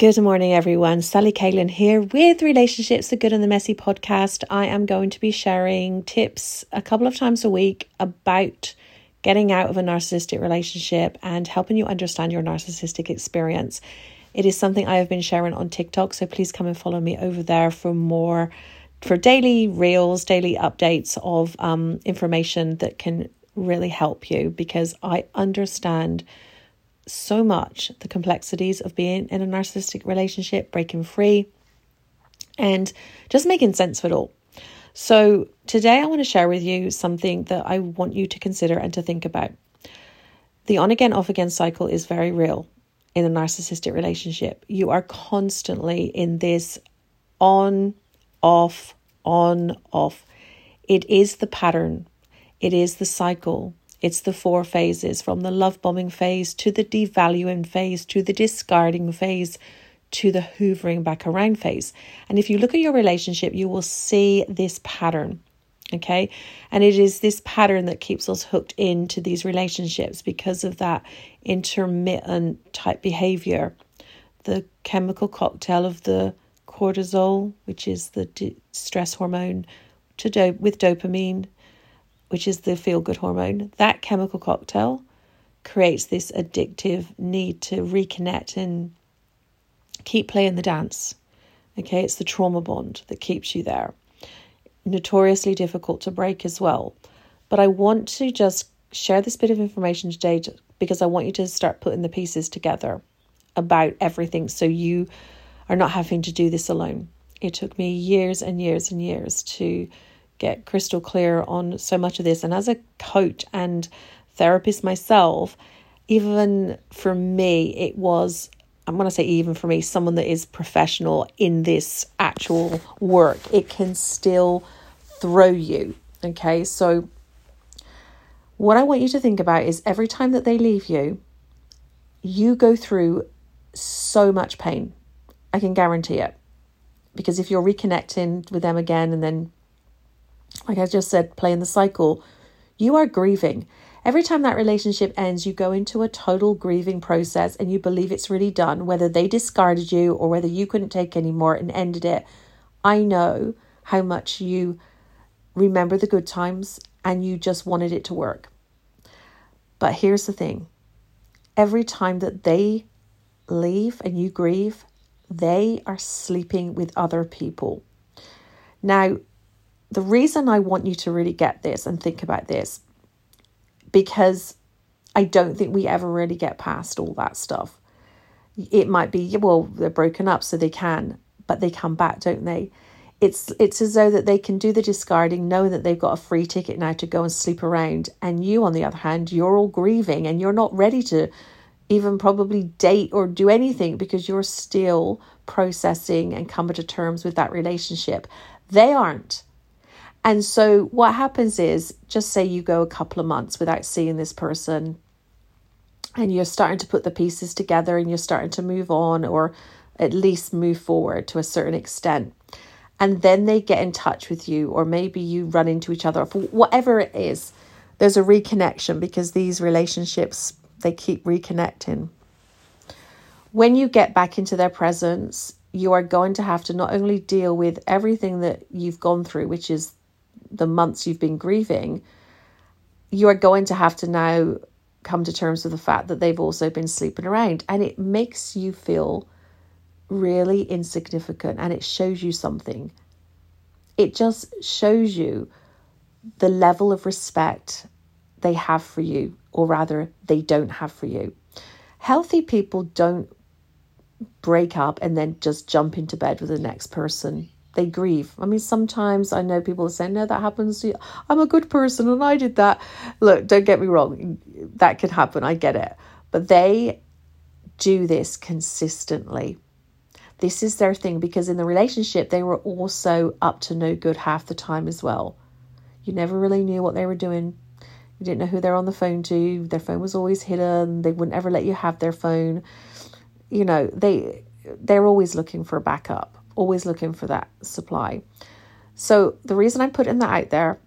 Good morning, everyone. Sally Kalen here with Relationships the Good and the Messy podcast. I am going to be sharing tips a couple of times a week about getting out of a narcissistic relationship and helping you understand your narcissistic experience. It is something I have been sharing on TikTok, so please come and follow me over there for more for daily reels, daily updates of um, information that can really help you because I understand so much the complexities of being in a narcissistic relationship, breaking free, and just making sense of it all. So, today I want to share with you something that I want you to consider and to think about. The on again, off again cycle is very real in a narcissistic relationship. You are constantly in this on, off, on, off. It is the pattern, it is the cycle. It's the four phases from the love bombing phase to the devaluing phase to the discarding phase to the hoovering back around phase. And if you look at your relationship, you will see this pattern. Okay. And it is this pattern that keeps us hooked into these relationships because of that intermittent type behavior. The chemical cocktail of the cortisol, which is the stress hormone, to do- with dopamine, which is the feel good hormone, that chemical cocktail creates this addictive need to reconnect and keep playing the dance. Okay, it's the trauma bond that keeps you there. Notoriously difficult to break as well. But I want to just share this bit of information today to, because I want you to start putting the pieces together about everything so you are not having to do this alone. It took me years and years and years to get crystal clear on so much of this. And as a coach and therapist myself, even for me, it was, I'm going to say, even for me, someone that is professional in this actual work, it can still throw you. Okay. So, what I want you to think about is every time that they leave you, you go through so much pain. I can guarantee it. Because if you're reconnecting with them again and then like I just said, playing the cycle, you are grieving. Every time that relationship ends, you go into a total grieving process and you believe it's really done, whether they discarded you or whether you couldn't take anymore and ended it. I know how much you remember the good times and you just wanted it to work. But here's the thing every time that they leave and you grieve, they are sleeping with other people. Now, the reason I want you to really get this and think about this, because I don't think we ever really get past all that stuff. It might be, well, they're broken up, so they can, but they come back, don't they? It's it's as though that they can do the discarding, knowing that they've got a free ticket now to go and sleep around. And you, on the other hand, you're all grieving and you're not ready to even probably date or do anything because you're still processing and coming to terms with that relationship. They aren't. And so what happens is, just say you go a couple of months without seeing this person and you're starting to put the pieces together and you're starting to move on or at least move forward to a certain extent. And then they get in touch with you, or maybe you run into each other, whatever it is, there's a reconnection because these relationships they keep reconnecting. When you get back into their presence, you are going to have to not only deal with everything that you've gone through, which is the months you've been grieving, you are going to have to now come to terms with the fact that they've also been sleeping around. And it makes you feel really insignificant and it shows you something. It just shows you the level of respect they have for you, or rather, they don't have for you. Healthy people don't break up and then just jump into bed with the next person they grieve. I mean, sometimes I know people are saying, no, that happens. I'm a good person and I did that. Look, don't get me wrong, that could happen. I get it. But they do this consistently. This is their thing because in the relationship, they were also up to no good half the time as well. You never really knew what they were doing. You didn't know who they're on the phone to. Their phone was always hidden. They wouldn't ever let you have their phone. You know, they they're always looking for a backup always looking for that supply. So the reason I'm putting that out there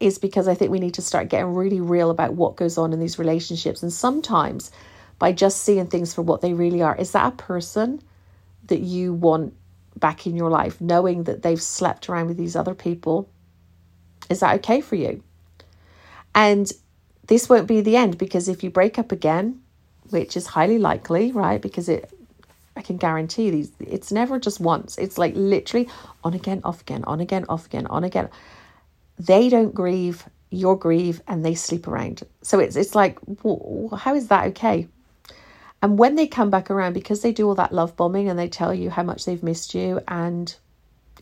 is because I think we need to start getting really real about what goes on in these relationships. And sometimes by just seeing things for what they really are, is that a person that you want back in your life, knowing that they've slept around with these other people. Is that okay for you? And this won't be the end because if you break up again, which is highly likely, right? Because it can guarantee these it's never just once. It's like literally on again, off again, on again, off again, on again. They don't grieve, you grieve and they sleep around. So it's it's like how is that okay? And when they come back around because they do all that love bombing and they tell you how much they've missed you and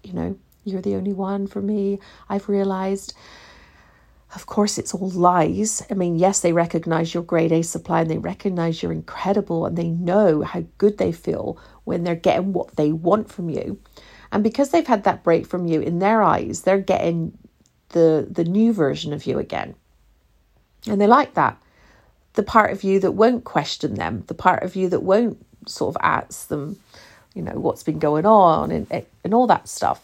you know, you're the only one for me. I've realized of course, it's all lies. I mean, yes, they recognize your grade A supply and they recognize you're incredible and they know how good they feel when they're getting what they want from you. And because they've had that break from you, in their eyes, they're getting the, the new version of you again. And they like that. The part of you that won't question them, the part of you that won't sort of ask them, you know, what's been going on and, and all that stuff.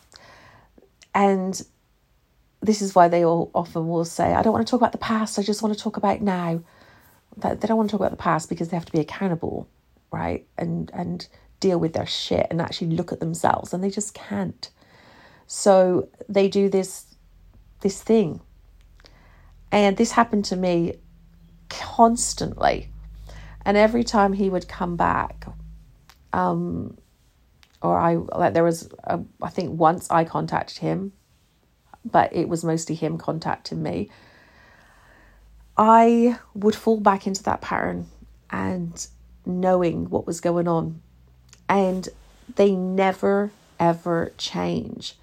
And this is why they all often will say, I don't want to talk about the past, I just want to talk about now. That They don't want to talk about the past because they have to be accountable, right? And and deal with their shit and actually look at themselves and they just can't. So they do this this thing. And this happened to me constantly. And every time he would come back, um, or I like there was a, I think once I contacted him but it was mostly him contacting me. I would fall back into that pattern and knowing what was going on. And they never, ever change.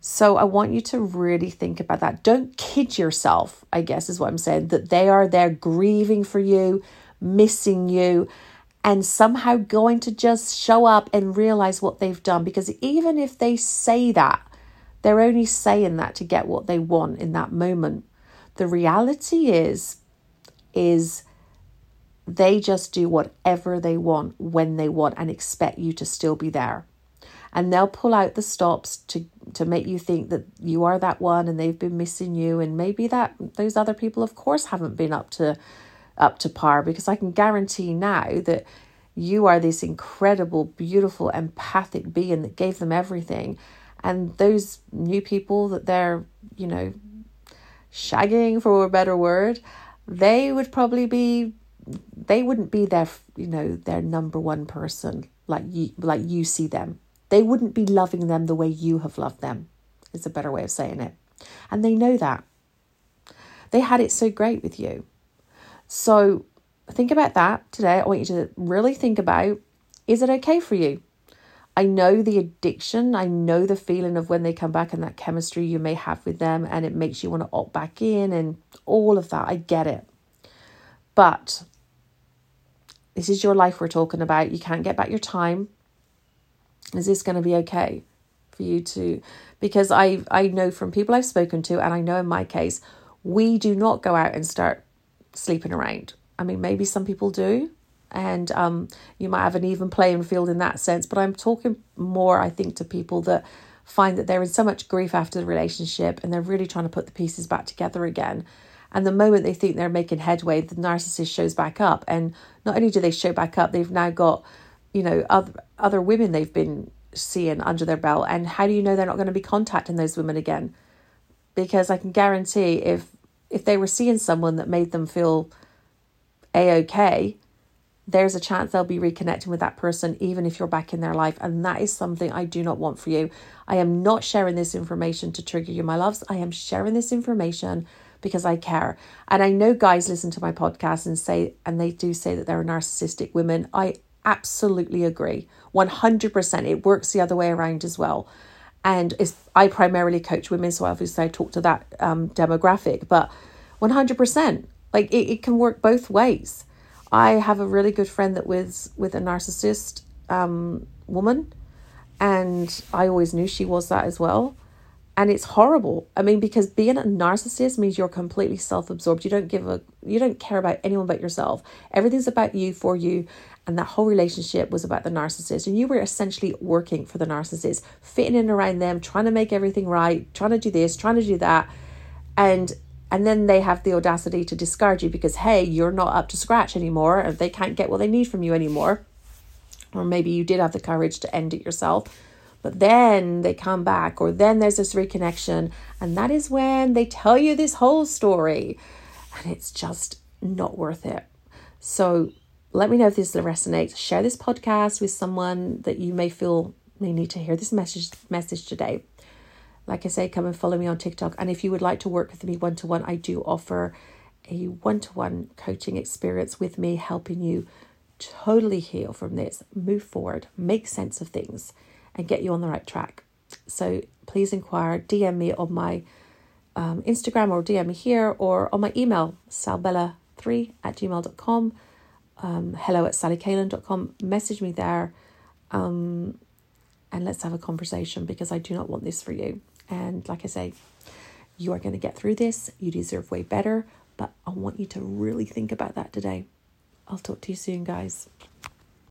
So I want you to really think about that. Don't kid yourself, I guess is what I'm saying, that they are there grieving for you, missing you, and somehow going to just show up and realize what they've done. Because even if they say that, they're only saying that to get what they want in that moment. The reality is, is they just do whatever they want when they want and expect you to still be there. And they'll pull out the stops to to make you think that you are that one and they've been missing you and maybe that those other people of course haven't been up to up to par because I can guarantee now that you are this incredible, beautiful, empathic being that gave them everything and those new people that they're you know shagging for a better word they would probably be they wouldn't be their you know their number one person like you like you see them. They wouldn't be loving them the way you have loved them is a better way of saying it. And they know that. They had it so great with you. So think about that today. I want you to really think about is it okay for you I know the addiction. I know the feeling of when they come back and that chemistry you may have with them, and it makes you want to opt back in and all of that. I get it. But this is your life we're talking about. You can't get back your time. Is this going to be okay for you to? Because I I know from people I've spoken to, and I know in my case, we do not go out and start sleeping around. I mean, maybe some people do, and um, you might have an even playing field in that sense. But I'm talking more, I think, to people that find that they're in so much grief after the relationship and they're really trying to put the pieces back together again. And the moment they think they're making headway, the narcissist shows back up. And not only do they show back up, they've now got, you know, other other women they've been seeing under their belt. And how do you know they're not going to be contacting those women again? Because I can guarantee if if they were seeing someone that made them feel a okay, there's a chance they'll be reconnecting with that person even if you're back in their life. And that is something I do not want for you. I am not sharing this information to trigger you, my loves. I am sharing this information because I care. And I know guys listen to my podcast and say, and they do say that they're narcissistic women. I absolutely agree. 100%. It works the other way around as well. And I primarily coach women, so obviously I talk to that um, demographic, but 100%. Like it, it can work both ways I have a really good friend that was with a narcissist um, woman, and I always knew she was that as well. And it's horrible. I mean, because being a narcissist means you're completely self-absorbed. You don't give a you don't care about anyone but yourself. Everything's about you for you. And that whole relationship was about the narcissist. And you were essentially working for the narcissist, fitting in around them, trying to make everything right, trying to do this, trying to do that. And and then they have the audacity to discard you because hey you're not up to scratch anymore and they can't get what they need from you anymore or maybe you did have the courage to end it yourself. But then they come back, or then there's this reconnection, and that is when they tell you this whole story, and it's just not worth it. So let me know if this resonates. Share this podcast with someone that you may feel may need to hear this message message today. Like I say, come and follow me on TikTok. And if you would like to work with me one to one, I do offer a one to one coaching experience with me, helping you totally heal from this, move forward, make sense of things, and get you on the right track. So please inquire, DM me on my um, Instagram or DM me here or on my email, salbella3 at gmail.com, um, hello at sallycalen.com. Message me there um, and let's have a conversation because I do not want this for you. And like I say, you are going to get through this. You deserve way better. But I want you to really think about that today. I'll talk to you soon, guys.